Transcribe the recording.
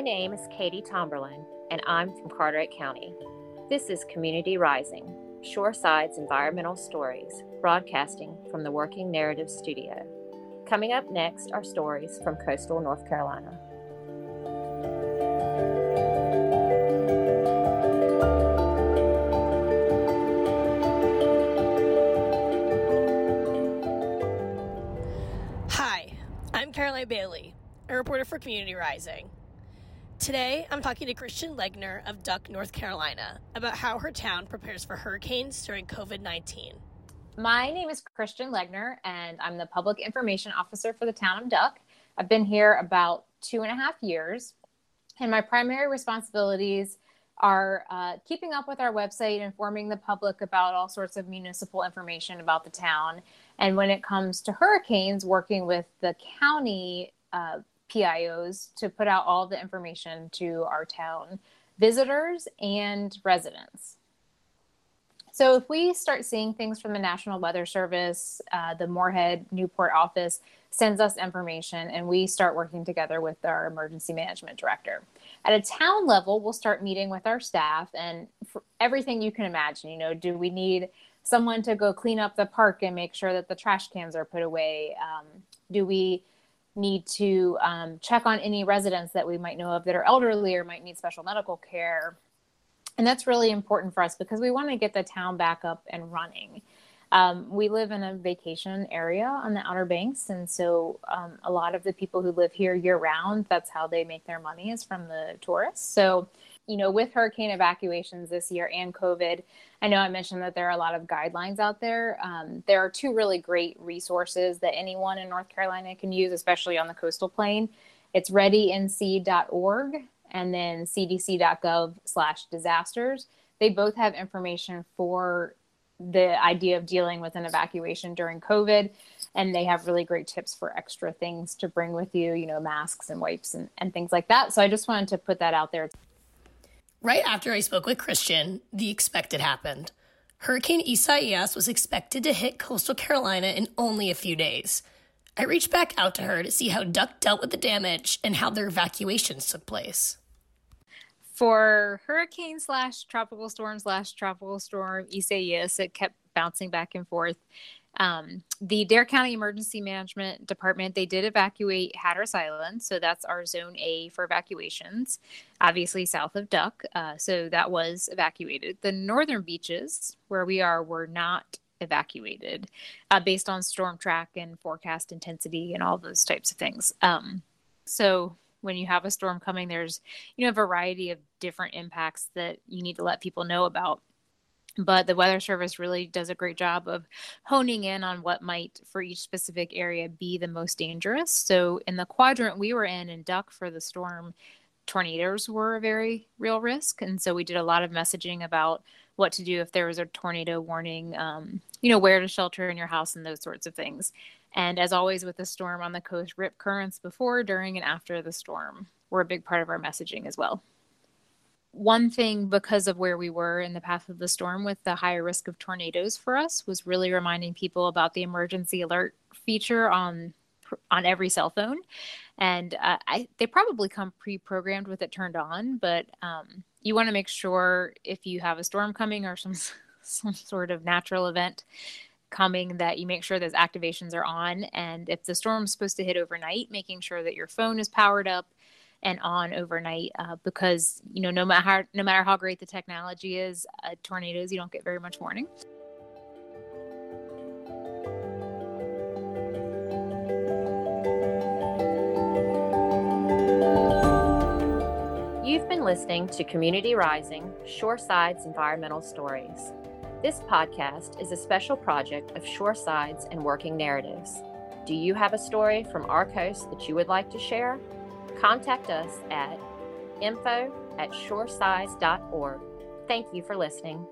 My name is Katie Tomberlin, and I'm from Carteret County. This is Community Rising, Shoreside's environmental stories, broadcasting from the Working Narrative Studio. Coming up next are stories from coastal North Carolina. Hi, I'm Caroline Bailey, a reporter for Community Rising. Today, I'm talking to Christian Legner of Duck, North Carolina, about how her town prepares for hurricanes during COVID 19. My name is Christian Legner, and I'm the Public Information Officer for the town of Duck. I've been here about two and a half years, and my primary responsibilities are uh, keeping up with our website, informing the public about all sorts of municipal information about the town. And when it comes to hurricanes, working with the county uh, PIOs to put out all the information to our town visitors and residents. So, if we start seeing things from the National Weather Service, uh, the Morehead Newport office sends us information, and we start working together with our emergency management director. At a town level, we'll start meeting with our staff and everything you can imagine. You know, do we need someone to go clean up the park and make sure that the trash cans are put away? Um, do we need to um, check on any residents that we might know of that are elderly or might need special medical care. And that's really important for us because we want to get the town back up and running. Um, we live in a vacation area on the Outer Banks, and so um, a lot of the people who live here year round, that's how they make their money is from the tourists. So you know, with hurricane evacuations this year and COVID, I know I mentioned that there are a lot of guidelines out there. Um, there are two really great resources that anyone in North Carolina can use, especially on the coastal plain. It's readync.org and then cdc.gov slash disasters. They both have information for the idea of dealing with an evacuation during COVID. And they have really great tips for extra things to bring with you, you know, masks and wipes and, and things like that. So I just wanted to put that out there. Right after I spoke with Christian, the expected happened. Hurricane Isaias was expected to hit coastal Carolina in only a few days. I reached back out to her to see how Duck dealt with the damage and how their evacuations took place. For hurricane slash tropical storm slash tropical storm Isaias, it kept bouncing back and forth. Um, the Dare County Emergency Management Department, they did evacuate Hatteras Island. So that's our zone A for evacuations, obviously south of Duck. Uh, so that was evacuated. The northern beaches, where we are, were not evacuated uh, based on storm track and forecast intensity and all those types of things. Um, so when you have a storm coming, there's you know a variety of different impacts that you need to let people know about but the weather service really does a great job of honing in on what might for each specific area be the most dangerous. So in the quadrant we were in in duck for the storm tornadoes were a very real risk. And so we did a lot of messaging about what to do if there was a tornado warning um, you know where to shelter in your house and those sorts of things. And as always with the storm on the coast rip currents before during and after the storm were a big part of our messaging as well one thing because of where we were in the path of the storm with the higher risk of tornadoes for us was really reminding people about the emergency alert feature on on every cell phone. And uh, I, they probably come pre-programmed with it turned on but um, you want to make sure if you have a storm coming or some some sort of natural event coming that you make sure those activations are on. And if the storm's supposed to hit overnight making sure that your phone is powered up and on overnight uh, because you know no matter how, no matter how great the technology is, uh, tornadoes you don't get very much warning. You've been listening to Community Rising Shoreside's Environmental Stories. This podcast is a special project of Shoresides and Working Narratives. Do you have a story from our coast that you would like to share? Contact us at info at shoresides.org. Thank you for listening.